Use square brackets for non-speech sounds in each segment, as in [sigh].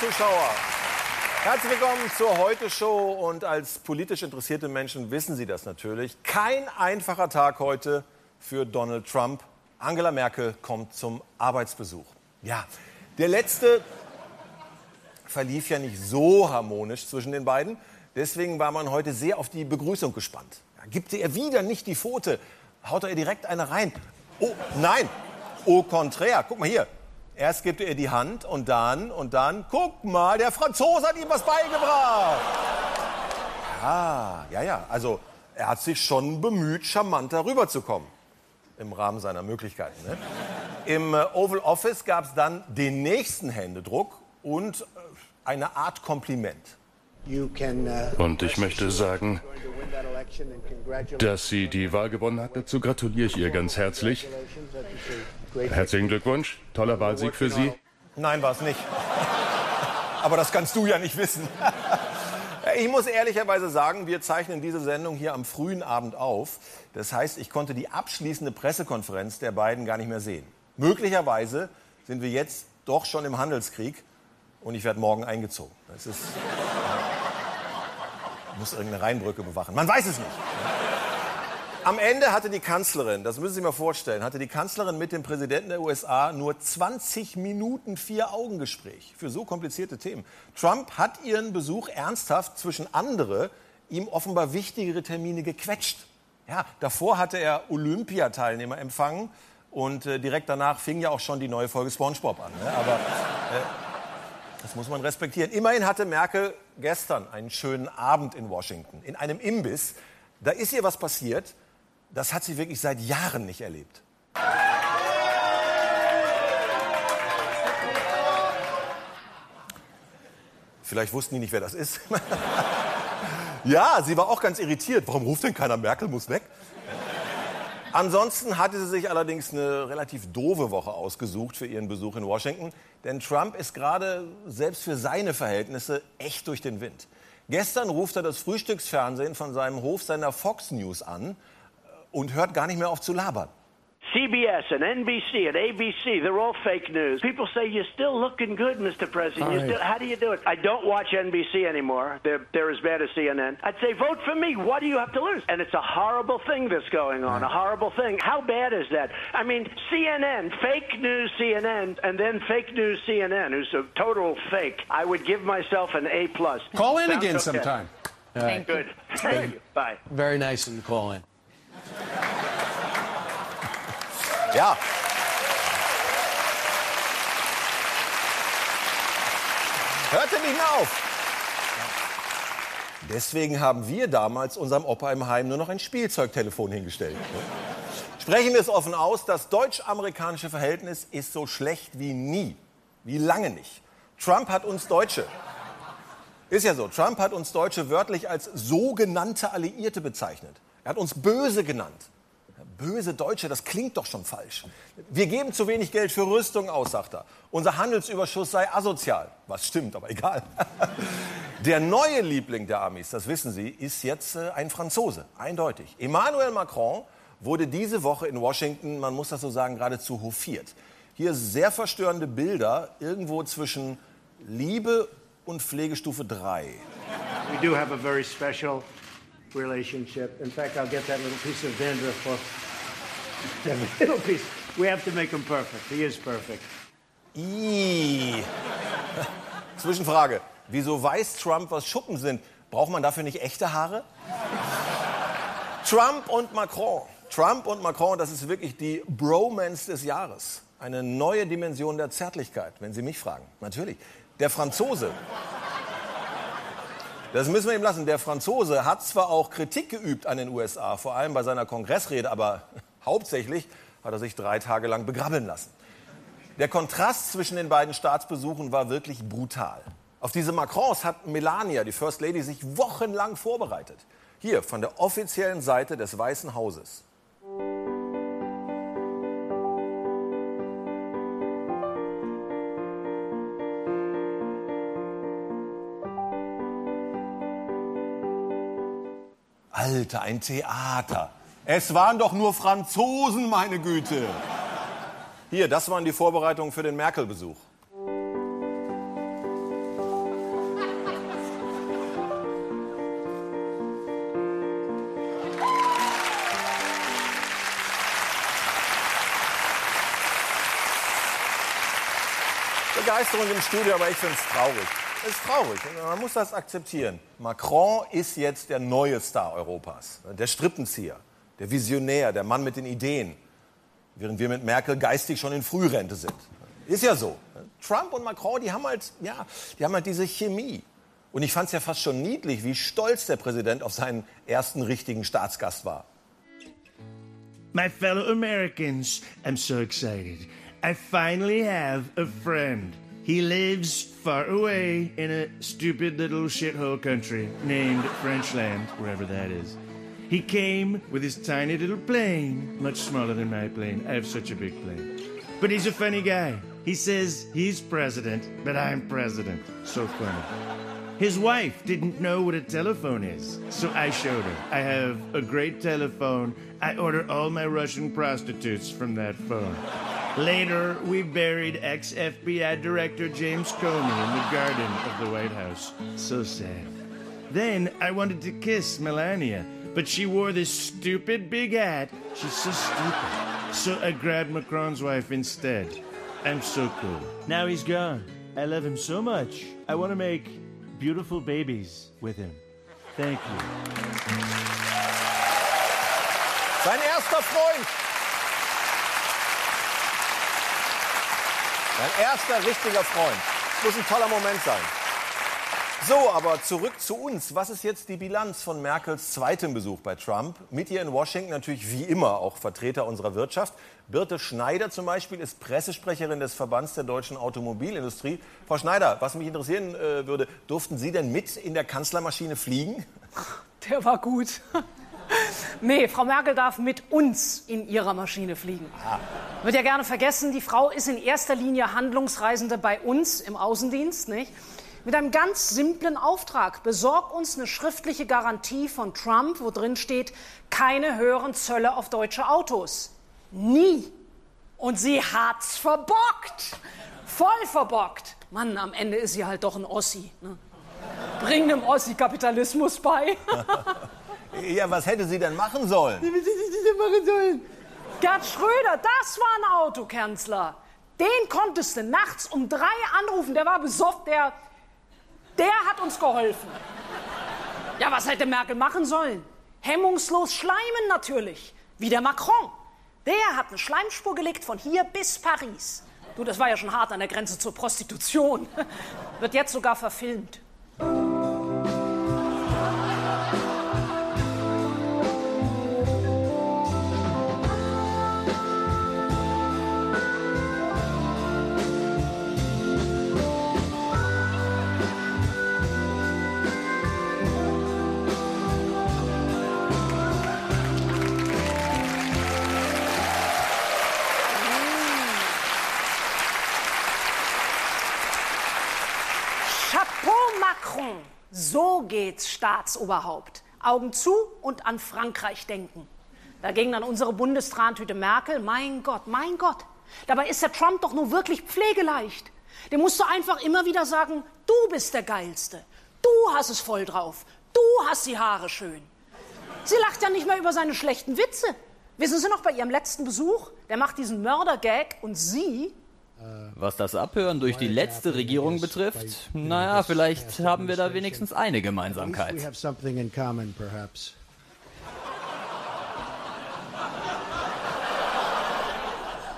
Zuschauer. Herzlich willkommen zur Heute-Show. Und als politisch interessierte Menschen wissen Sie das natürlich. Kein einfacher Tag heute für Donald Trump. Angela Merkel kommt zum Arbeitsbesuch. Ja, der letzte verlief ja nicht so harmonisch zwischen den beiden. Deswegen war man heute sehr auf die Begrüßung gespannt. Gibt er wieder nicht die Pfote, haut er ihr direkt eine rein. Oh, nein, au contraire. Guck mal hier. Erst gibt er ihr die Hand und dann, und dann, guck mal, der Franzose hat ihm was beigebracht. Ja, ja, ja. Also, er hat sich schon bemüht, charmanter rüberzukommen. Im Rahmen seiner Möglichkeiten. Ne? Im äh, Oval Office gab es dann den nächsten Händedruck und äh, eine Art Kompliment. Und ich möchte sagen, dass sie die Wahl gewonnen hat. Dazu gratuliere ich ihr ganz herzlich. Herzlichen Glückwunsch. Toller Wahlsieg für Sie. Nein, war es nicht. Aber das kannst du ja nicht wissen. Ich muss ehrlicherweise sagen, wir zeichnen diese Sendung hier am frühen Abend auf. Das heißt, ich konnte die abschließende Pressekonferenz der beiden gar nicht mehr sehen. Möglicherweise sind wir jetzt doch schon im Handelskrieg und ich werde morgen eingezogen. Das ist. muss irgendeine Rheinbrücke bewachen. Man weiß es nicht. Am Ende hatte die Kanzlerin, das müssen Sie sich mal vorstellen, hatte die Kanzlerin mit dem Präsidenten der USA nur 20 Minuten Vier-Augen-Gespräch für so komplizierte Themen. Trump hat ihren Besuch ernsthaft zwischen andere ihm offenbar wichtigere Termine gequetscht. Ja, davor hatte er Olympiateilnehmer empfangen und äh, direkt danach fing ja auch schon die neue Folge SpongeBob an. Ne? Aber äh, das muss man respektieren. Immerhin hatte Merkel gestern einen schönen Abend in Washington, in einem Imbiss. Da ist ihr was passiert, das hat sie wirklich seit Jahren nicht erlebt. Vielleicht wussten die nicht, wer das ist. [laughs] ja, sie war auch ganz irritiert. Warum ruft denn keiner Merkel muss weg? Ansonsten hatte sie sich allerdings eine relativ doofe Woche ausgesucht für ihren Besuch in Washington. Denn Trump ist gerade selbst für seine Verhältnisse echt durch den Wind. Gestern ruft er das Frühstücksfernsehen von seinem Hof seiner Fox News an und hört gar nicht mehr auf zu labern. CBS and NBC and ABC, they're all fake news. People say you're still looking good, Mr. President. Right. Still, how do you do it? I don't watch NBC anymore. They're, they're as bad as CNN. I'd say vote for me. What do you have to lose? And it's a horrible thing that's going on, right. a horrible thing. How bad is that? I mean, CNN, fake news CNN, and then fake news CNN, who's a total fake. I would give myself an A plus. Call in Sounds again okay. sometime. Thank you. Good. Thank you. Bye. Very nice of you to call in. Ja. Hörte nicht mehr auf. Deswegen haben wir damals unserem Opa im Heim nur noch ein Spielzeugtelefon hingestellt. Sprechen wir es offen aus, das deutsch-amerikanische Verhältnis ist so schlecht wie nie. Wie lange nicht. Trump hat uns Deutsche, ist ja so, Trump hat uns Deutsche wörtlich als sogenannte Alliierte bezeichnet. Er hat uns böse genannt. Böse Deutsche, das klingt doch schon falsch. Wir geben zu wenig Geld für Rüstung aus, sagt er. Unser Handelsüberschuss sei asozial. Was stimmt, aber egal. [laughs] Der neue Liebling der Amis, das wissen Sie, ist jetzt äh, ein Franzose, eindeutig. Emmanuel Macron wurde diese Woche in Washington, man muss das so sagen, geradezu hofiert. Hier sehr verstörende Bilder irgendwo zwischen Liebe und Pflegestufe 3. We do have a very special relationship. In fact, I'll get that little piece of dandruff for that [laughs] little piece. We have to make him perfect. He is perfect. [laughs] Zwischenfrage. Wieso weiß Trump, was Schuppen sind? Braucht man dafür nicht echte Haare? Trump und Macron. Trump und Macron, das ist wirklich die Bromance des Jahres. Eine neue Dimension der Zärtlichkeit, wenn Sie mich fragen. Natürlich. Der Franzose das müssen wir ihm lassen. Der Franzose hat zwar auch Kritik geübt an den USA, vor allem bei seiner Kongressrede, aber [laughs] hauptsächlich hat er sich drei Tage lang begrabbeln lassen. Der Kontrast zwischen den beiden Staatsbesuchen war wirklich brutal. Auf diese Macrons hat Melania, die First Lady, sich wochenlang vorbereitet. Hier von der offiziellen Seite des Weißen Hauses. Alter, ein Theater. Es waren doch nur Franzosen, meine Güte. Hier, das waren die Vorbereitungen für den Merkel-Besuch. Begeisterung im Studio, aber ich finde es traurig. Ist traurig. Man muss das akzeptieren. Macron ist jetzt der neue Star Europas. Der Strippenzieher, der Visionär, der Mann mit den Ideen. Während wir mit Merkel geistig schon in Frührente sind. Ist ja so. Trump und Macron, die haben halt, ja, die haben halt diese Chemie. Und ich fand es ja fast schon niedlich, wie stolz der Präsident auf seinen ersten richtigen Staatsgast war. My fellow Americans, I'm so excited. I finally have a friend. He lives far away in a stupid little shithole country named Frenchland, wherever that is. He came with his tiny little plane, much smaller than my plane. I have such a big plane. But he's a funny guy. He says he's president, but I'm president. So funny. His wife didn't know what a telephone is, so I showed her. I have a great telephone. I order all my Russian prostitutes from that phone. Later, we buried ex FBI Director James Comey in the garden of the White House. So sad. Then I wanted to kiss Melania, but she wore this stupid big hat. She's so stupid. So I grabbed Macron's wife instead. I'm so cool. Now he's gone. I love him so much. I want to make beautiful babies with him. Thank you. Sein erster Freund. Sein erster richtiger Freund. Muss ein toller Moment sein. So, aber zurück zu uns. Was ist jetzt die Bilanz von Merkels zweitem Besuch bei Trump? Mit ihr in Washington natürlich wie immer auch Vertreter unserer Wirtschaft. Birte Schneider zum Beispiel ist Pressesprecherin des Verbands der deutschen Automobilindustrie. Frau Schneider, was mich interessieren äh, würde, durften Sie denn mit in der Kanzlermaschine fliegen? Der war gut. Nee, Frau Merkel darf mit uns in ihrer Maschine fliegen. Wird ja gerne vergessen, die Frau ist in erster Linie Handlungsreisende bei uns im Außendienst, nicht? Mit einem ganz simplen Auftrag. Besorg uns eine schriftliche Garantie von Trump, wo drin steht, keine höheren Zölle auf deutsche Autos. Nie. Und sie hat's verbockt. Voll verbockt. Mann, am Ende ist sie halt doch ein Ossi. Ne? Bring dem Ossi Kapitalismus bei. [laughs] Ja, was hätte sie denn machen sollen? Wie sie das denn machen sollen? Gerd Schröder, das war ein Autokanzler. Den konntest du nachts um drei anrufen. Der war besoffen. Der, der hat uns geholfen. Ja, was hätte Merkel machen sollen? Hemmungslos schleimen natürlich. Wie der Macron. Der hat eine Schleimspur gelegt von hier bis Paris. Du, das war ja schon hart an der Grenze zur Prostitution. [laughs] Wird jetzt sogar verfilmt. So geht's Staatsoberhaupt. Augen zu und an Frankreich denken. Dagegen an unsere Bundestrahntüte Merkel. Mein Gott, mein Gott. Dabei ist der Trump doch nur wirklich pflegeleicht. Dem musst du einfach immer wieder sagen, du bist der Geilste. Du hast es voll drauf. Du hast die Haare schön. Sie lacht ja nicht mehr über seine schlechten Witze. Wissen Sie noch bei Ihrem letzten Besuch? Der macht diesen Mördergag und Sie Was das Abhören durch die letzte Regierung betrifft, naja, vielleicht haben wir da wenigstens eine Gemeinsamkeit. have something in common, perhaps.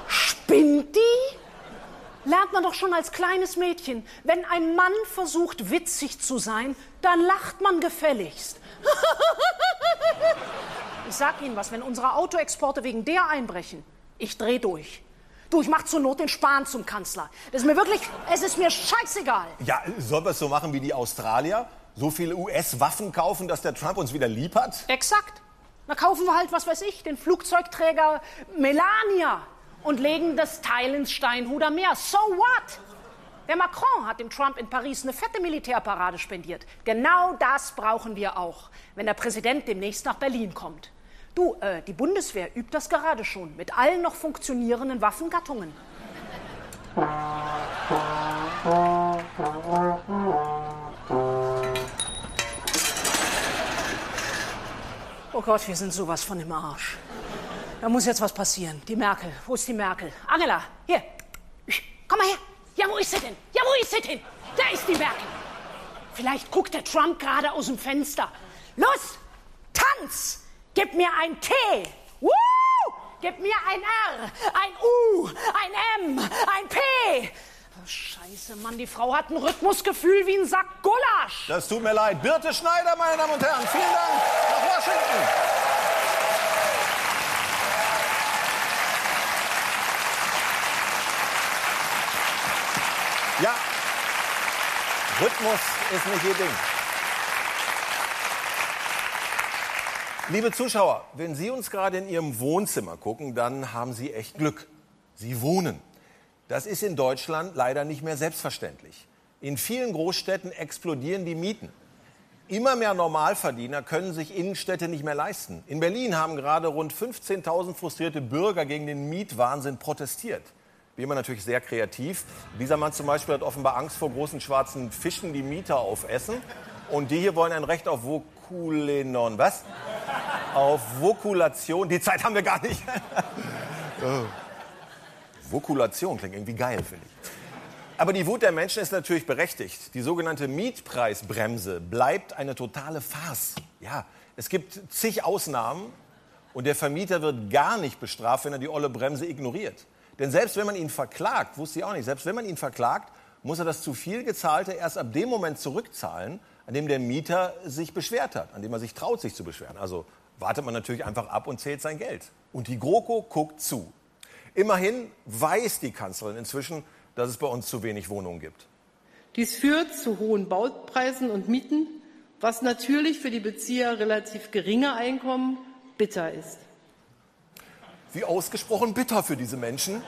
Spinnt die? Lernt man doch schon als kleines Mädchen. Wenn ein Mann versucht, witzig zu sein, dann lacht man gefälligst. [laughs] Ich sag Ihnen was, wenn unsere Autoexporte wegen der einbrechen, ich dreh durch. Du, ich mach zur Not den Spahn zum Kanzler. Das ist mir wirklich, es ist mir scheißegal. Ja, sollen wir es so machen wie die Australier? So viele US-Waffen kaufen, dass der Trump uns wieder lieb hat? Exakt. Na kaufen wir halt, was weiß ich, den Flugzeugträger Melania und legen das Teil ins Steinhuder Meer. So what? Der Macron hat dem Trump in Paris eine fette Militärparade spendiert. Genau das brauchen wir auch, wenn der Präsident demnächst nach Berlin kommt. Du, äh, die Bundeswehr übt das gerade schon mit allen noch funktionierenden Waffengattungen. Oh Gott, wir sind sowas von im Arsch. Da muss jetzt was passieren. Die Merkel. Wo ist die Merkel? Angela, hier. Komm mal her. Ja, wo ist sie denn? Ja, wo ist sie denn? Da ist die Merkel. Vielleicht guckt der Trump gerade aus dem Fenster. Los, tanz! Gib mir ein T. Woo! Gib mir ein R, ein U, ein M, ein P. Oh, Scheiße, Mann, die Frau hat ein Rhythmusgefühl wie ein Sack Gulasch. Das tut mir leid. Birte Schneider, meine Damen und Herren, vielen Dank nach Washington. Ja, Rhythmus ist nicht Ihr Ding. Liebe Zuschauer, wenn Sie uns gerade in Ihrem Wohnzimmer gucken, dann haben Sie echt Glück. Sie wohnen. Das ist in Deutschland leider nicht mehr selbstverständlich. In vielen Großstädten explodieren die Mieten. Immer mehr Normalverdiener können sich Innenstädte nicht mehr leisten. In Berlin haben gerade rund 15.000 frustrierte Bürger gegen den Mietwahnsinn protestiert. Wie immer natürlich sehr kreativ. Dieser Mann zum Beispiel hat offenbar Angst vor großen schwarzen Fischen, die Mieter aufessen. Und die hier wollen ein Recht auf Vokulenon. Was? Auf Vokulation. Die Zeit haben wir gar nicht. [laughs] Oh. Vokulation klingt irgendwie geil, finde ich. Aber die Wut der Menschen ist natürlich berechtigt. Die sogenannte Mietpreisbremse bleibt eine totale Farce. Ja, es gibt zig Ausnahmen und der Vermieter wird gar nicht bestraft, wenn er die olle Bremse ignoriert. Denn selbst wenn man ihn verklagt, wusste ich auch nicht, selbst wenn man ihn verklagt, muss er das zu viel gezahlte erst ab dem Moment zurückzahlen, an dem der Mieter sich beschwert hat, an dem er sich traut, sich zu beschweren. Also wartet man natürlich einfach ab und zählt sein Geld. Und die GroKo guckt zu. Immerhin weiß die Kanzlerin inzwischen, dass es bei uns zu wenig Wohnungen gibt. Dies führt zu hohen Baupreisen und Mieten, was natürlich für die Bezieher relativ geringer Einkommen bitter ist. Wie ausgesprochen bitter für diese Menschen.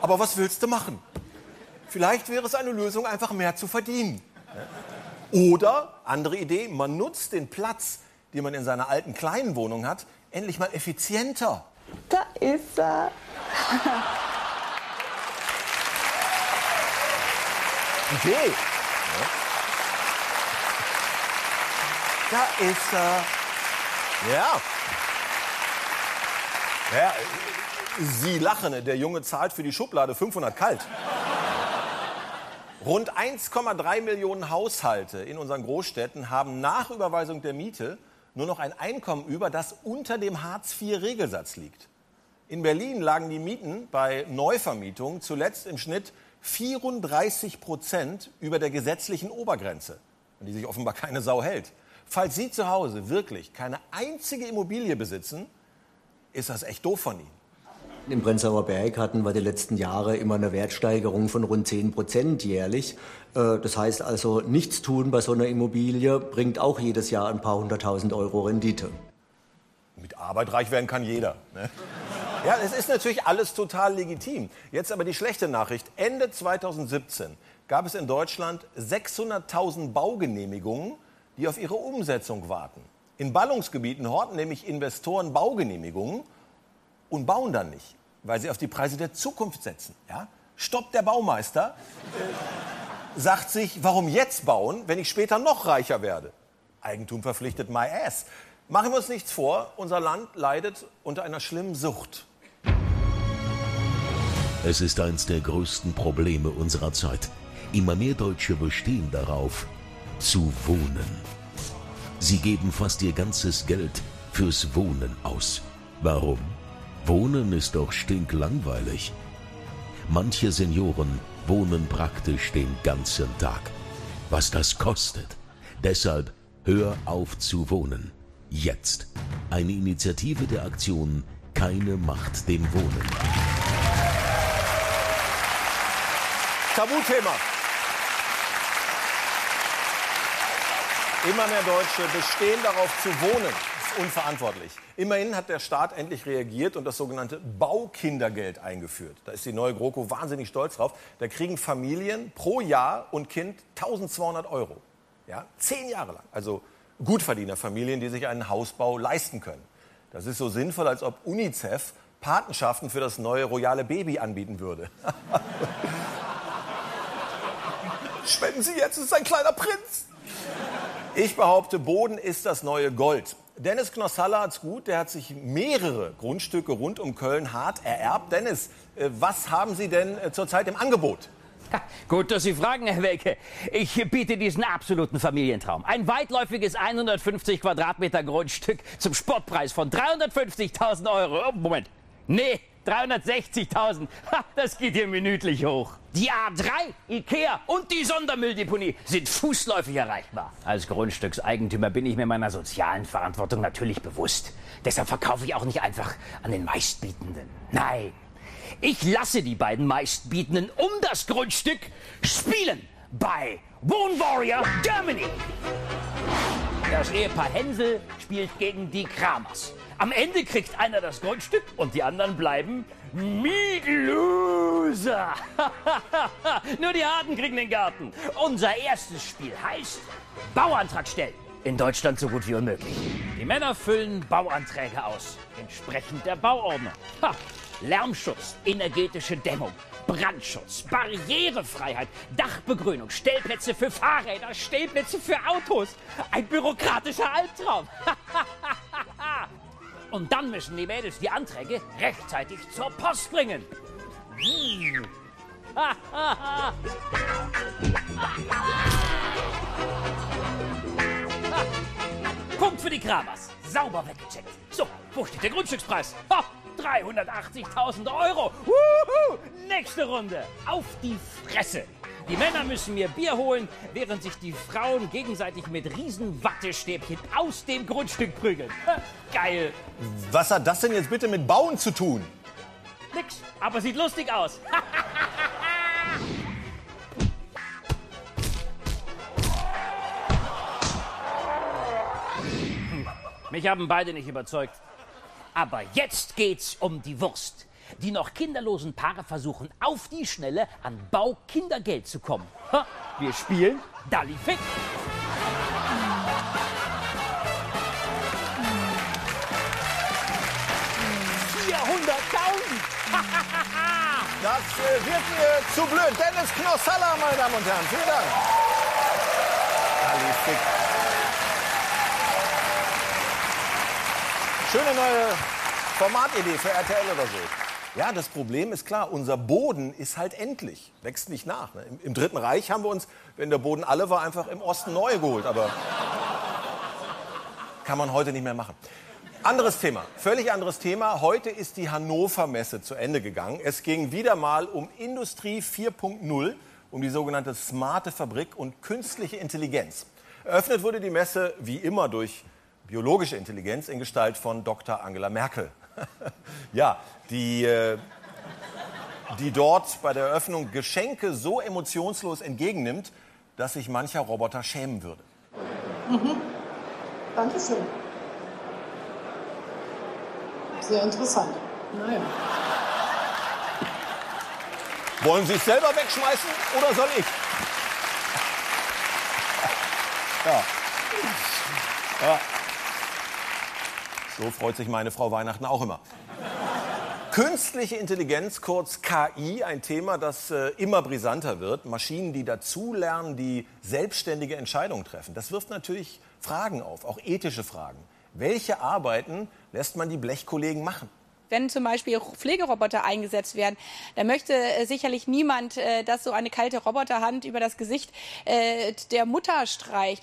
Aber was willst du machen? Vielleicht wäre es eine Lösung, einfach mehr zu verdienen. Oder, andere Idee, man nutzt den Platz, den man in seiner alten kleinen Wohnung hat, endlich mal effizienter. Da ist er. Idee. Da ist er. Ja. Ja, Sie lachen, der Junge zahlt für die Schublade 500 kalt. Rund 1,3 Millionen Haushalte in unseren Großstädten haben nach Überweisung der Miete nur noch ein Einkommen über, das unter dem Hartz-IV-Regelsatz liegt. In Berlin lagen die Mieten bei Neuvermietungen zuletzt im Schnitt 34 Prozent über der gesetzlichen Obergrenze, an die sich offenbar keine Sau hält. Falls Sie zu Hause wirklich keine einzige Immobilie besitzen, ist das echt doof von Ihnen. Im Prenzlauer Berg hatten wir die letzten Jahre immer eine Wertsteigerung von rund 10 Prozent jährlich. Äh, Das heißt also, nichts tun bei so einer Immobilie bringt auch jedes Jahr ein paar hunderttausend Euro Rendite. Mit Arbeit reich werden kann jeder. Ne? Ja, es ist natürlich alles total legitim. Jetzt aber die schlechte Nachricht. Ende 2017 gab es in Deutschland 600.000 Baugenehmigungen, die auf ihre Umsetzung warten. In Ballungsgebieten horten nämlich Investoren Baugenehmigungen und bauen dann nicht, weil sie auf die Preise der Zukunft setzen. Ja? Stoppt der Baumeister, sagt sich, warum jetzt bauen, wenn ich später noch reicher werde? Eigentum verpflichtet my ass. Machen wir uns nichts vor, unser Land leidet unter einer schlimmen Sucht. Es ist eines der größten Probleme unserer Zeit. Immer mehr Deutsche bestehen darauf, zu wohnen. Sie geben fast ihr ganzes Geld fürs Wohnen aus. Warum? Wohnen ist doch stinklangweilig. Manche Senioren wohnen praktisch den ganzen Tag. Was das kostet. Deshalb hör auf zu wohnen. Jetzt. Eine Initiative der Aktion Keine Macht dem Wohnen. Tabuthema. Immer mehr Deutsche bestehen darauf zu wohnen. Unverantwortlich. Immerhin hat der Staat endlich reagiert und das sogenannte Baukindergeld eingeführt. Da ist die neue GroKo wahnsinnig stolz drauf. Da kriegen Familien pro Jahr und Kind 1200 Euro. Ja, zehn Jahre lang. Also Gutverdienerfamilien, die sich einen Hausbau leisten können. Das ist so sinnvoll, als ob UNICEF Patenschaften für das neue royale Baby anbieten würde. [laughs] Spenden Sie jetzt, es ist ein kleiner Prinz. Ich behaupte, Boden ist das neue Gold. Dennis Knossalla hat's gut. Der hat sich mehrere Grundstücke rund um Köln hart ererbt. Dennis, äh, was haben Sie denn äh, zurzeit im Angebot? Gut, dass Sie fragen, Herr Welke. Ich biete diesen absoluten Familientraum. Ein weitläufiges 150 Quadratmeter Grundstück zum Sportpreis von 350.000 Euro. Oh, Moment. Nee, 360.000. Das geht hier minütlich hoch. Die A3, Ikea und die Sondermülldeponie sind fußläufig erreichbar. Als Grundstückseigentümer bin ich mir meiner sozialen Verantwortung natürlich bewusst. Deshalb verkaufe ich auch nicht einfach an den Meistbietenden. Nein, ich lasse die beiden Meistbietenden um das Grundstück spielen bei Wohn Warrior Germany. Das Ehepaar Hänsel spielt gegen die Kramers. Am Ende kriegt einer das Grundstück und die anderen bleiben Mietloser. [laughs] Nur die Harten kriegen den Garten. Unser erstes Spiel heißt Bauantrag stellen. In Deutschland so gut wie unmöglich. Die Männer füllen Bauanträge aus, entsprechend der Bauordnung. Ha. Lärmschutz, energetische Dämmung, Brandschutz, Barrierefreiheit, Dachbegrünung, Stellplätze für Fahrräder, Stellplätze für Autos. Ein bürokratischer Albtraum. [laughs] Und dann müssen die Mädels die Anträge rechtzeitig zur Post bringen. Hm. [laughs] Punkt für die Kramers. Sauber weggecheckt. So, wo steht der Grundstückspreis? Ha, 380.000 Euro. Wuhu! Nächste Runde. Auf die Fresse. Die Männer müssen mir Bier holen, während sich die Frauen gegenseitig mit riesen Wattestäbchen aus dem Grundstück prügeln. Geil. Was hat das denn jetzt bitte mit Bauen zu tun? Nix, aber sieht lustig aus. [laughs] Mich haben beide nicht überzeugt. Aber jetzt geht's um die Wurst. Die noch kinderlosen Paare versuchen auf die Schnelle an Baukindergeld zu kommen. Ha, wir spielen Dalli Fick. [laughs] Das äh, wird mir zu blöd. Dennis Knossalla, meine Damen und Herren. Vielen Dank. Schöne neue Formatidee für RTL oder so. Ja, das Problem ist klar, unser Boden ist halt endlich, wächst nicht nach. Ne? Im, Im Dritten Reich haben wir uns, wenn der Boden alle war, einfach im Osten neu geholt. Aber kann man heute nicht mehr machen. Anderes Thema, völlig anderes Thema. Heute ist die Hannover Messe zu Ende gegangen. Es ging wieder mal um Industrie 4.0, um die sogenannte smarte Fabrik und künstliche Intelligenz. Eröffnet wurde die Messe wie immer durch biologische Intelligenz in Gestalt von Dr. Angela Merkel. [laughs] ja, die, äh, die dort bei der Eröffnung Geschenke so emotionslos entgegennimmt, dass sich mancher Roboter schämen würde. Mhm. Dankeschön. Sehr interessant. Naja. Wollen Sie es selber wegschmeißen oder soll ich? Ja. ja. So freut sich meine Frau Weihnachten auch immer. Künstliche Intelligenz, kurz KI, ein Thema, das äh, immer brisanter wird. Maschinen, die dazulernen, die selbstständige Entscheidungen treffen. Das wirft natürlich Fragen auf, auch ethische Fragen. Welche Arbeiten lässt man die Blechkollegen machen? Wenn zum Beispiel Pflegeroboter eingesetzt werden, dann möchte äh, sicherlich niemand, äh, dass so eine kalte Roboterhand über das Gesicht äh, der Mutter streicht.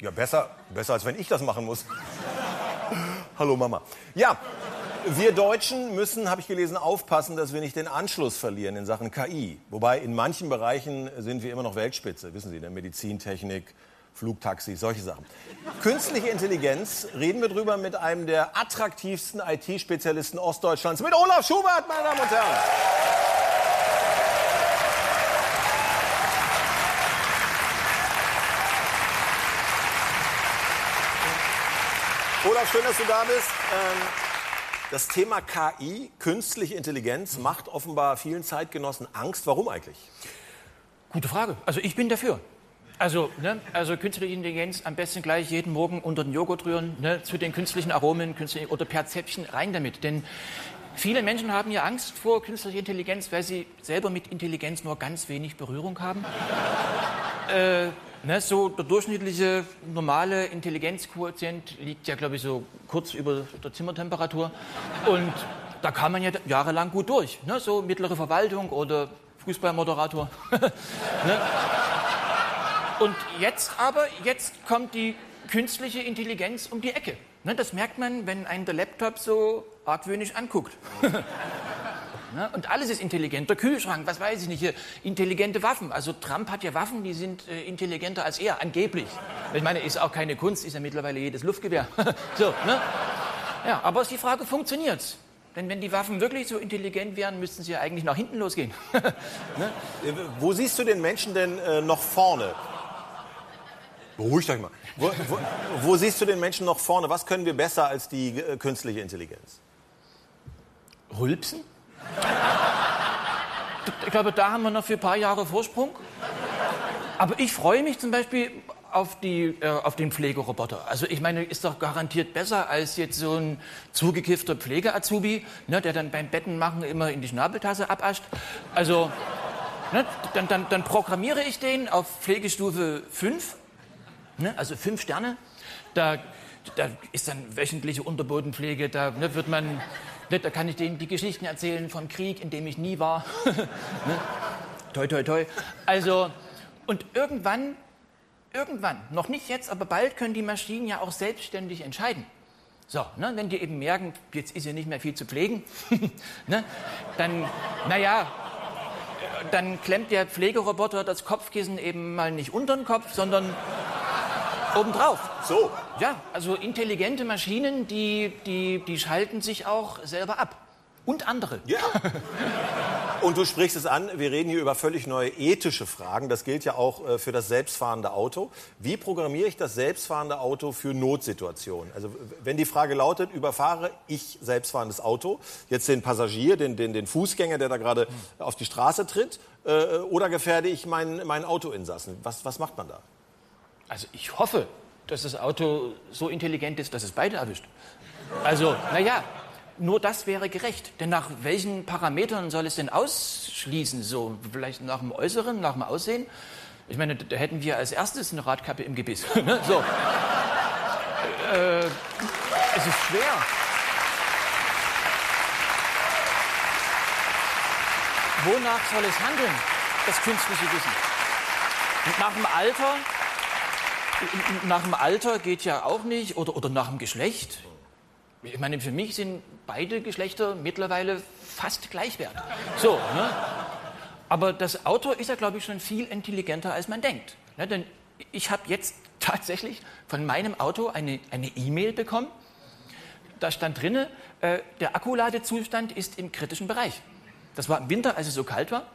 Ja, besser, besser als wenn ich das machen muss. Hallo Mama. Ja, wir Deutschen müssen, habe ich gelesen, aufpassen, dass wir nicht den Anschluss verlieren in Sachen KI. Wobei in manchen Bereichen sind wir immer noch Weltspitze, wissen Sie, in der Medizintechnik, Flugtaxis, solche Sachen. Künstliche Intelligenz, reden wir drüber mit einem der attraktivsten IT-Spezialisten Ostdeutschlands, mit Olaf Schubert, meine Damen und Herren. Olaf, schön, dass du da bist. Ähm, das Thema KI, künstliche Intelligenz, macht offenbar vielen Zeitgenossen Angst. Warum eigentlich? Gute Frage. Also ich bin dafür. Also, ne, also künstliche Intelligenz am besten gleich jeden Morgen unter den Joghurt rühren, ne, zu den künstlichen Aromen künstliche, oder per Zäpfchen rein damit. Denn viele Menschen haben ja Angst vor künstlicher Intelligenz, weil sie selber mit Intelligenz nur ganz wenig Berührung haben. [laughs] äh, ne, so der durchschnittliche normale Intelligenzquotient liegt ja, glaube ich, so kurz über der Zimmertemperatur. Und da kann man ja jahrelang gut durch. Ne, so mittlere Verwaltung oder Fußballmoderator. [laughs] ne? Und jetzt aber, jetzt kommt die künstliche Intelligenz um die Ecke. Ne, das merkt man, wenn einen der Laptop so argwöhnisch anguckt. [laughs] Ne, und alles ist intelligent. Der Kühlschrank, was weiß ich nicht, hier, intelligente Waffen. Also Trump hat ja Waffen, die sind äh, intelligenter als er, angeblich. Ich meine, ist auch keine Kunst, ist ja mittlerweile jedes Luftgewehr. [laughs] so, ne? Ja, aber ist die Frage, funktioniert's? Denn wenn die Waffen wirklich so intelligent wären, müssten sie ja eigentlich nach hinten losgehen. [laughs] ne? Wo siehst du den Menschen denn äh, noch vorne? Beruhigt euch mal. Wo, wo, wo, siehst du den Menschen noch vorne? Was können wir besser als die äh, künstliche Intelligenz? Rülpsen? [laughs] Ich glaube, da haben wir noch für ein paar Jahre Vorsprung. Aber ich freue mich zum Beispiel auf, die, äh, auf den Pflegeroboter. Also ich meine, ist doch garantiert besser als jetzt so ein zugekiffter Pflege-Azubi, ne, der dann beim Bettenmachen immer in die Schnabeltasse abascht. Also ne, dann, dann, dann programmiere ich den auf Pflegestufe 5, ne, also 5 Sterne. Da, da ist dann wöchentliche Unterbodenpflege, da ne, wird man da kann ich denen die Geschichten erzählen vom Krieg, in dem ich nie war. [laughs] ne? Toi, toi, toi. Also, und irgendwann, irgendwann, noch nicht jetzt, aber bald können die Maschinen ja auch selbstständig entscheiden. So, ne, wenn die eben merken, jetzt ist ja nicht mehr viel zu pflegen, [laughs] ne, dann, naja, dann klemmt der Pflegeroboter das Kopfkissen eben mal nicht unter den Kopf, sondern obendrauf. So. Ja, also intelligente Maschinen, die, die, die schalten sich auch selber ab. Und andere. Ja. [laughs] Und du sprichst es an, wir reden hier über völlig neue ethische Fragen. Das gilt ja auch äh, für das selbstfahrende Auto. Wie programmiere ich das selbstfahrende Auto für Notsituationen? Also wenn die Frage lautet, überfahre ich selbstfahrendes Auto, jetzt den Passagier, den, den, den Fußgänger, der da gerade auf die Straße tritt, äh, oder gefährde ich meinen, meinen Autoinsassen? Was, was macht man da? Also ich hoffe, dass das Auto so intelligent ist, dass es beide erwischt. Also, naja, nur das wäre gerecht. Denn nach welchen Parametern soll es denn ausschließen? So, vielleicht nach dem Äußeren, nach dem Aussehen? Ich meine, da hätten wir als erstes eine Radkappe im Gebiss. [laughs] Ne? so. Äh, es ist schwer. Wonach soll es handeln, das künstliche Wissen? Nach dem Alter nach dem Alter geht ja auch nicht oder, oder nach dem Geschlecht. Ich meine, für mich sind beide Geschlechter mittlerweile fast gleichwertig. So, ne? Aber das Auto ist ja, glaube ich, schon viel intelligenter, als man denkt. Ne? Denn ich habe jetzt [laughs] tatsächlich von meinem Auto eine E-Mail e bekommen. Da stand drin, äh, der Akkuladezustand ist im kritischen Bereich. Das war im Winter, als es so kalt war.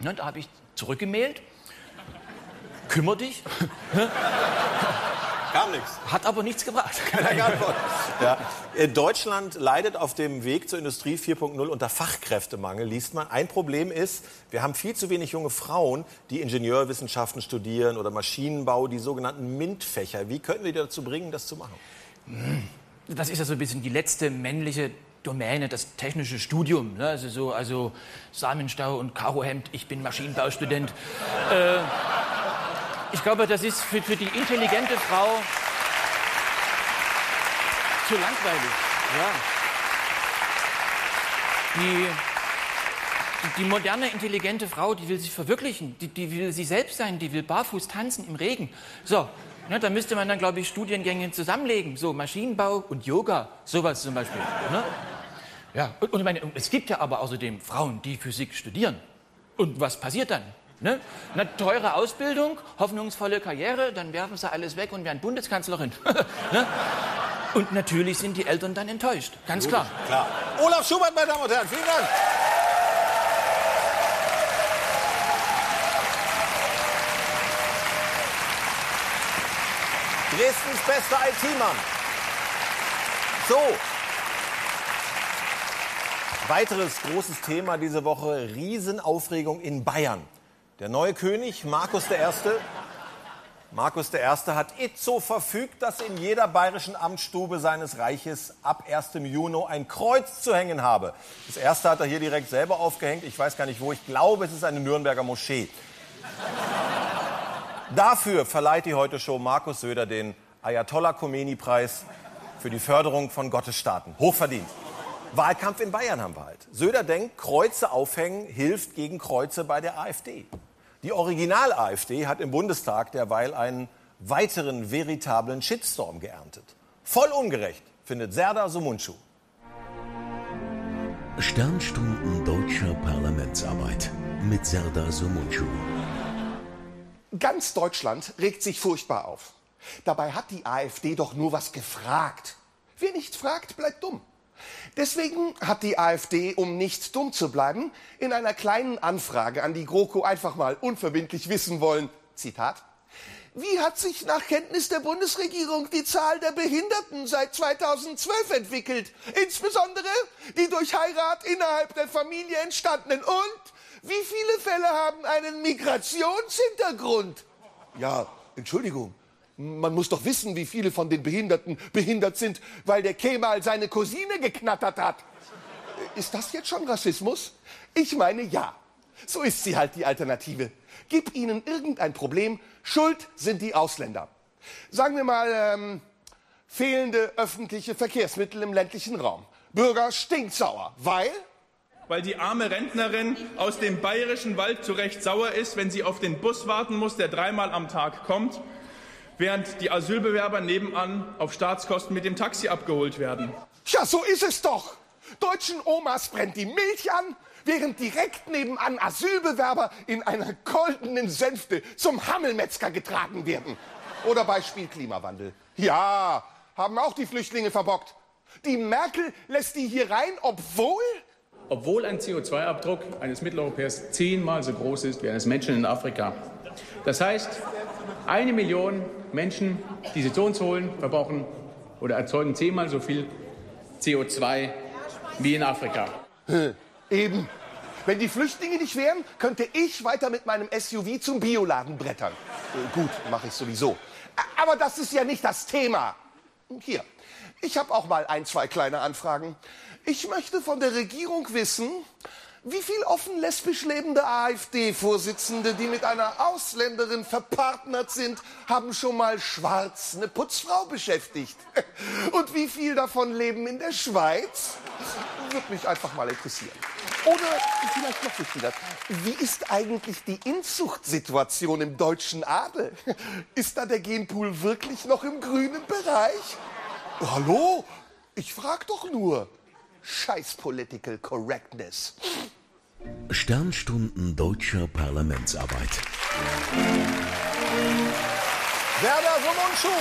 Ne? Da habe ich zurückgemailt kümmer dich. [laughs] Kam nichts. Hat aber nichts gebracht. Keine Antwort. Ja. Deutschland leidet auf dem Weg zur Industrie 4.0 unter Fachkräftemangel, liest man. Ein Problem ist, wir haben viel zu wenig junge Frauen, die Ingenieurwissenschaften studieren oder Maschinenbau, die sogenannten MINT-Fächer. Wie könnten wir die dazu bringen, das zu machen? Das ist ja so ein bisschen die letzte männliche Domäne, das technische Studium. Ne? Also, so, also Samenstau und Karohemd, ich bin Maschinenbaustudent. äh, ich glaube, das ist für, für die intelligente Frau zu langweilig. Ja. Die, die, moderne, intelligente Frau, die will sich verwirklichen, die, die, will sie selbst sein, die will barfuß tanzen im Regen. So, ne, da müsste man dann, glaube ich, Studiengänge zusammenlegen. So Maschinenbau und Yoga, sowas zum Beispiel. Ne? Ja, und, und ich meine, es gibt ja aber außerdem Frauen, die Physik studieren. Und was passiert dann? Ne? Eine teure Ausbildung, hoffnungsvolle Karriere, dann werfen sie alles weg und werden Bundeskanzlerin. [laughs] ne? Und natürlich sind die Eltern dann enttäuscht, ganz Gut, klar. klar. Olaf Schubert, meine Damen und Herren, vielen Dank. Dresdens bester IT-Mann. So. Weiteres großes Thema diese Woche, Riesenaufregung in Bayern. Der neue König, Markus I., Markus I. hat itzo verfügt, dass in jeder bayerischen Amtsstube seines Reiches ab 1. Juni ein Kreuz zu hängen habe. Das erste hat er hier direkt selber aufgehängt. Ich weiß gar nicht wo. Ich glaube, es ist eine Nürnberger Moschee. Dafür verleiht die heute Show Markus Söder den Ayatollah Khomeini-Preis für die Förderung von Gottesstaaten. Hochverdient. Wahlkampf in Bayern haben wir halt. Söder denkt, Kreuze aufhängen hilft gegen Kreuze bei der AfD. Die Original-AfD hat im Bundestag derweil einen weiteren veritablen Shitstorm geerntet. Voll ungerecht, findet Serdar Sumunchu. Sternstunden deutscher Parlamentsarbeit mit Serdar Sumunchu. Ganz Deutschland regt sich furchtbar auf. Dabei hat die AfD doch nur was gefragt. Wer nicht fragt, bleibt dumm. Deswegen hat die AfD, um nicht dumm zu bleiben, in einer kleinen Anfrage an die GroKo einfach mal unverbindlich wissen wollen, Zitat, wie hat sich nach Kenntnis der Bundesregierung die Zahl der Behinderten seit 2012 entwickelt? Insbesondere die durch Heirat innerhalb der Familie entstandenen. Und wie viele Fälle haben einen Migrationshintergrund? Ja, Entschuldigung. Man muss doch wissen, wie viele von den Behinderten behindert sind, weil der Kemal seine Cousine geknattert hat. Ist das jetzt schon Rassismus? Ich meine ja. So ist sie halt die Alternative. Gib ihnen irgendein Problem, schuld sind die Ausländer. Sagen wir mal, ähm, fehlende öffentliche Verkehrsmittel im ländlichen Raum. Bürger stinksauer, weil? Weil die arme Rentnerin aus dem bayerischen Wald zu Recht sauer ist, wenn sie auf den Bus warten muss, der dreimal am Tag kommt während die Asylbewerber nebenan auf Staatskosten mit dem Taxi abgeholt werden. Ja, so ist es doch. Deutschen Omas brennt die Milch an, während direkt nebenan Asylbewerber in einer goldenen Sänfte zum Hammelmetzger getragen werden. Oder Beispiel Klimawandel. Ja, haben auch die Flüchtlinge verbockt. Die Merkel lässt die hier rein, obwohl obwohl ein CO2-Abdruck eines Mitteleuropäers zehnmal so groß ist wie eines Menschen in Afrika. Das heißt, eine Million Menschen, die sie zu uns holen, verbrauchen oder erzeugen zehnmal so viel CO2 wie in Afrika. Eben. Wenn die Flüchtlinge nicht wären, könnte ich weiter mit meinem SUV zum Bioladen brettern. Äh, gut, mache ich sowieso. Aber das ist ja nicht das Thema. Hier, ich habe auch mal ein, zwei kleine Anfragen. Ich möchte von der Regierung wissen, wie viel offen lesbisch lebende AfD-Vorsitzende, die mit einer Ausländerin verpartnert sind, haben schon mal schwarz eine Putzfrau beschäftigt? [laughs] Und wie viel davon leben in der Schweiz? Würde mich einfach mal interessieren. Oder vielleicht noch wichtiger, wie ist eigentlich die Inzuchtsituation im deutschen Adel? [laughs] Ist da der Genpool wirklich noch im grünen Bereich? Hallo? Ich frag doch nur. Scheiß Political Correctness. Sternstunden deutscher Parlamentsarbeit. Werder Sumunchu.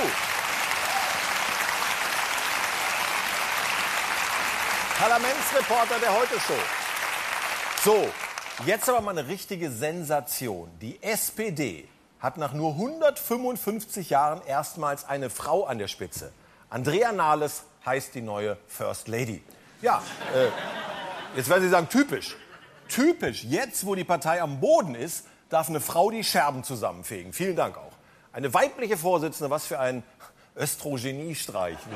Parlamentsreporter der Heute-Show. So, jetzt aber mal eine richtige Sensation. Die SPD hat nach nur 155 Jahren erstmals eine Frau an der Spitze. Andrea Nahles heißt die neue First Lady. Ja, äh, jetzt werden Sie sagen, typisch. Typisch, jetzt wo die Partei am Boden ist, darf eine Frau die Scherben zusammenfegen. Vielen Dank auch. Eine weibliche Vorsitzende, was für ein Östrogeniestreich. [laughs]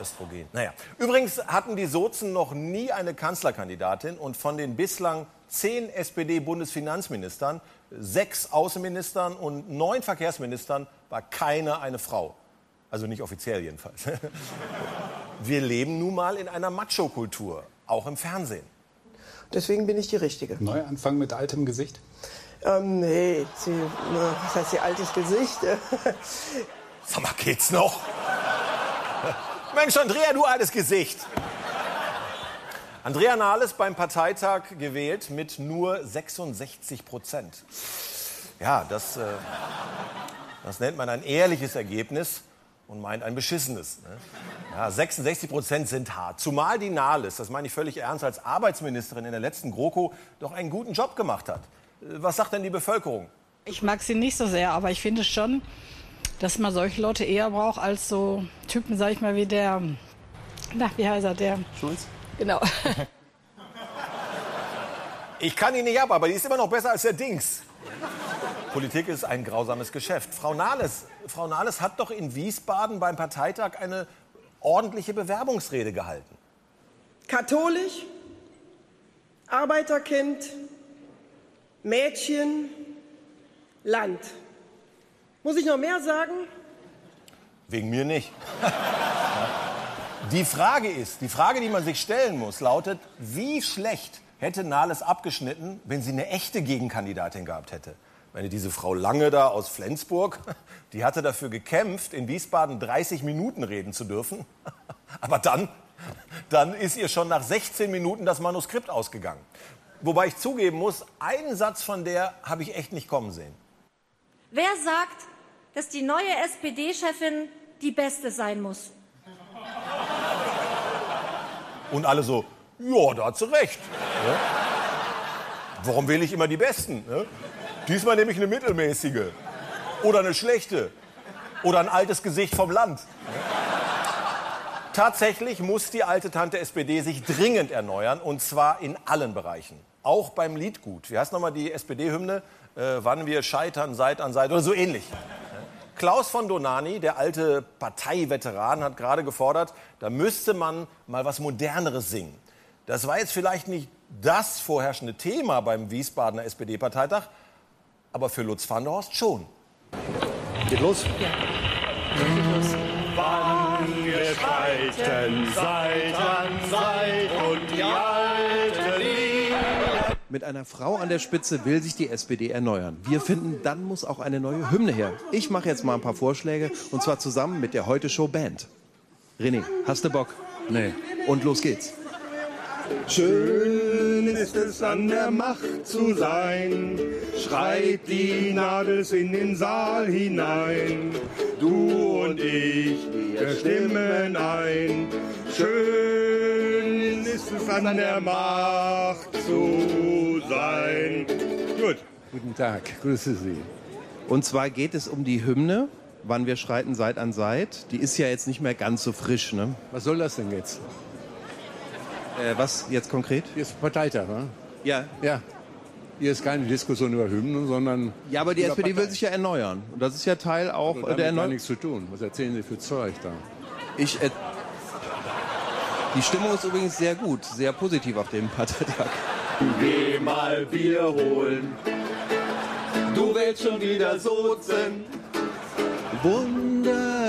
Östrogen. Naja. Übrigens hatten die Sozen noch nie eine Kanzlerkandidatin und von den bislang zehn SPD-Bundesfinanzministern, sechs Außenministern und neun Verkehrsministern war keine eine Frau. Also nicht offiziell jedenfalls. [laughs] Wir leben nun mal in einer Macho-Kultur, auch im Fernsehen. Deswegen bin ich die Richtige. Neuanfang mit altem Gesicht? Ähm, nee, sie, was heißt ihr altes Gesicht? [laughs] Sag mal, geht's noch? Mensch, Andrea, du altes Gesicht. Andrea Nahles beim Parteitag gewählt mit nur 66 Prozent. Ja, das, äh, das nennt man ein ehrliches Ergebnis und meint ein beschissenes. Ne? Ja, 66 Prozent sind hart. Zumal die Nahles, das meine ich völlig ernst, als Arbeitsministerin in der letzten GroKo doch einen guten Job gemacht hat. Was sagt denn die Bevölkerung? Ich mag sie nicht so sehr, aber ich finde schon, dass man solche Leute eher braucht als so Typen, sag ich mal, wie der, na, wie heißt er, der? Schulz? Genau. Ich kann ihn nicht ab, aber die ist immer noch besser als der Dings. Politik ist ein grausames Geschäft. Frau Nahles, Frau Nahles hat doch in Wiesbaden beim Parteitag eine ordentliche Bewerbungsrede gehalten. Katholisch, Arbeiterkind, Mädchen, Land. Muss ich noch mehr sagen? Wegen mir nicht. Die Frage ist, die Frage, die man sich stellen muss, lautet, wie schlecht hätte Nahles abgeschnitten, wenn sie eine echte Gegenkandidatin gehabt hätte? Meine, diese Frau Lange da aus Flensburg, [laughs] die hatte dafür gekämpft, in Wiesbaden 30 Minuten reden zu dürfen. [laughs] Aber dann, dann ist ihr schon nach 16 Minuten das Manuskript ausgegangen. Wobei ich zugeben muss, einen Satz von der habe ich echt nicht kommen sehen. Wer sagt, dass die neue SPD-Chefin die Beste sein muss? Und alle so, ja, da hat sie recht. Ja? Warum wähle ich immer die Besten? Ne? Diesmal nehme ich eine mittelmäßige. Oder eine schlechte. Oder ein altes Gesicht vom Land. Tatsächlich muss die alte Tante SPD sich dringend erneuern. Und zwar in allen Bereichen. Auch beim Liedgut. Wie heißt nochmal die SPD-Hymne? Äh, wann wir scheitern, Seit an Seit oder so ähnlich. Klaus von Donani, der alte Parteiveteran, hat gerade gefordert, da müsste man mal was Moderneres singen. Das war jetzt vielleicht nicht das vorherrschende Thema beim Wiesbadener SPD-Parteitag, aber für Lutz van der Horst schon. Geht los. Wann wir streiten Seit an Seit und die alte Liebe. Mit einer Frau an der Spitze will sich die SPD erneuern. Wir finden, dann muss auch eine neue Hymne her. Ich mache jetzt mal ein paar Vorschläge und zwar zusammen mit der Heute Show Band. René, hast du Bock? Nee. Und los geht's. Schön ist es an der Macht zu sein, schreit die Nadels in den Saal hinein. Du und ich, wir stimmen ein. Schön ist es an der Macht zu sein. Gut. Guten Tag, grüße Sie. Und zwar geht es um die Hymne, wann wir schreiten Seit an Seit. Die ist ja jetzt nicht mehr ganz so frisch, ne? Was soll das denn jetzt? Äh, was jetzt konkret? Hier ist Parteitag, ne? Ja. Ja. Hier ist keine Diskussion über Hymnen, sondern. Ja, aber die SPD will Partei. sich ja erneuern. Und das ist ja Teil auch Also damit der Erneuerung. nichts zu tun. Was erzählen Sie für Zeug da? Ich, äh, die Stimmung ist übrigens sehr gut, sehr positiv auf dem Parteitag. Geh mal wiederholen. Du willst schon wieder Sozen.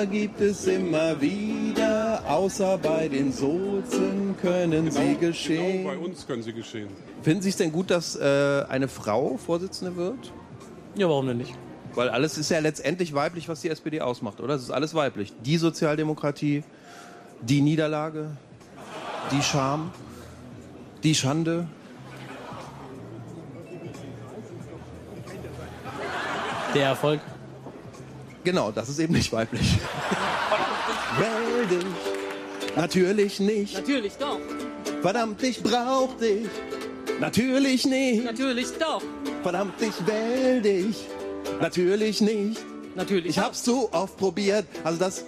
Gibt es immer wieder, außer bei den Sozen können sie geschehen. Genau bei uns können sie geschehen. Finden Sie es denn gut, dass äh, eine Frau Vorsitzende wird? Ja, warum denn nicht? Weil alles ist ja letztendlich weiblich, was die SPD ausmacht, oder? Es ist alles weiblich. Die Sozialdemokratie, die Niederlage, die Scham, die Schande. Der Erfolg. Genau, das ist eben nicht weiblich. Wähl dich. Natürlich nicht. Natürlich doch. Verdammt, ich brauch dich. Natürlich nicht. Natürlich doch. Verdammt, ich wähl dich. Natürlich nicht. Natürlich. Ich hab's so oft probiert. Also das.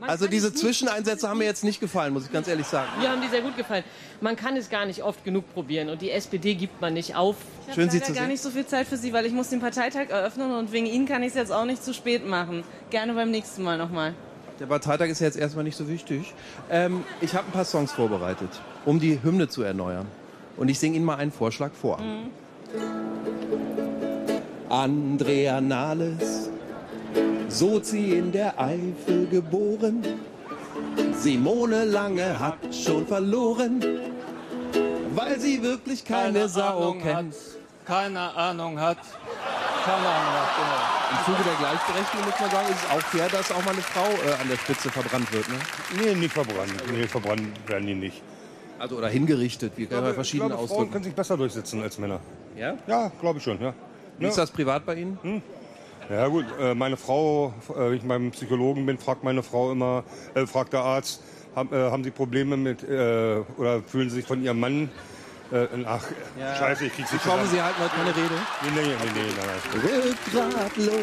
Also diese Zwischeneinsätze haben mir jetzt nicht gefallen, muss ich ganz ehrlich sagen. Mir haben die sehr gut gefallen. Man kann es gar nicht oft genug probieren und die SPD gibt man nicht auf. Ich Schön, habe Sie leider zu gar sehen. nicht so viel Zeit für Sie, weil ich muss den Parteitag eröffnen und wegen Ihnen kann ich es jetzt auch nicht zu spät machen. Gerne beim nächsten Mal nochmal. Der Parteitag ist ja jetzt erstmal nicht so wichtig. Ähm, ich habe ein paar Songs vorbereitet, um die Hymne zu erneuern. Und ich singe Ihnen mal einen Vorschlag vor. Mhm. Andrea Nahles, Sozi in der Eifel geboren. Simone Lange hat schon verloren, weil sie wirklich keine, Sau Ahnung kennt. hat. Keine Ahnung hat. Keine Ahnung hat, genau. Im Zuge der Gleichberechtigung muss man sagen, ist es auch fair, dass auch mal eine Frau äh, an der Spitze verbrannt wird. Ne? Nee, nicht verbrannt. Nee, verbrannt werden die nicht. Also oder hingerichtet, wie kann man ich verschiedene glaube, Frauen können sich besser durchsetzen als Männer. Ja? Ja, glaube ich schon, ja. Wie ist das privat bei Ihnen? Hm? Ja gut, äh, meine Frau, äh, wenn ich beim Psychologen bin, fragt meine Frau immer, äh, fragt der Arzt, haben, äh, haben Sie Probleme mit, äh, oder fühlen Sie sich von Ihrem Mann, äh, ach, Ja. scheiße, ich krieg's nicht zusammen. Sie halten heute keine Rede. Nee, nee, nee, nee, nein. Rückgratlos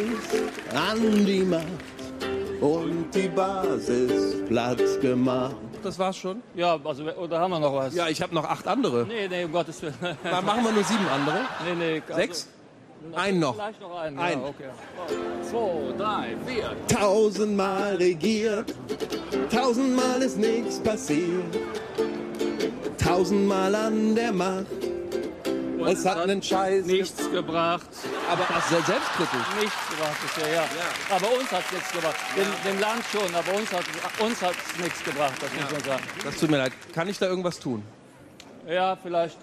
an die Macht. und die Basis platt gemacht. Das war's schon? Ja, also, oder haben wir noch was? Ja, ich habe noch acht andere. Nee, nee, um Gottes Willen. Dann machen wir nur sieben andere. Nee, nee. Also, Sechs? Einen noch. Vielleicht noch einen. Ja, okay. Zwei, drei, vier. Tausendmal regiert, tausendmal ist nichts passiert. Tausendmal an der Macht. Und es hat einen Scheiß. Nichts gebracht. Aber ach, sehr selbstkritisch. Nichts gebracht bisher, ja. Aber uns hat es nichts gebracht. Dem, dem Land schon, aber uns hat uns hat's nichts gebracht, das muss man sagen. Das tut mir leid. Kann ich da irgendwas tun? Ja, vielleicht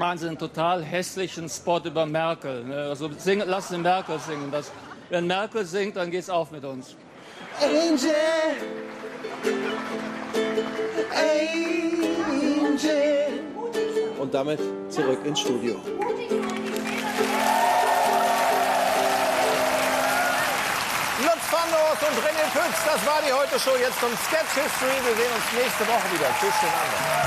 machen Sie einen total hässlichen Spot über Merkel. ne? Also singen, lassen Sie Merkel singen. Das, wenn Merkel singt, dann geht's auf mit uns. Angel, Angel. Und damit zurück ins Studio. Lutz van Dorst und René Pütz, das war die Heute Show. Jetzt zum Sketch History. Wir sehen uns nächste Woche wieder. Tschüss, schönen Abend.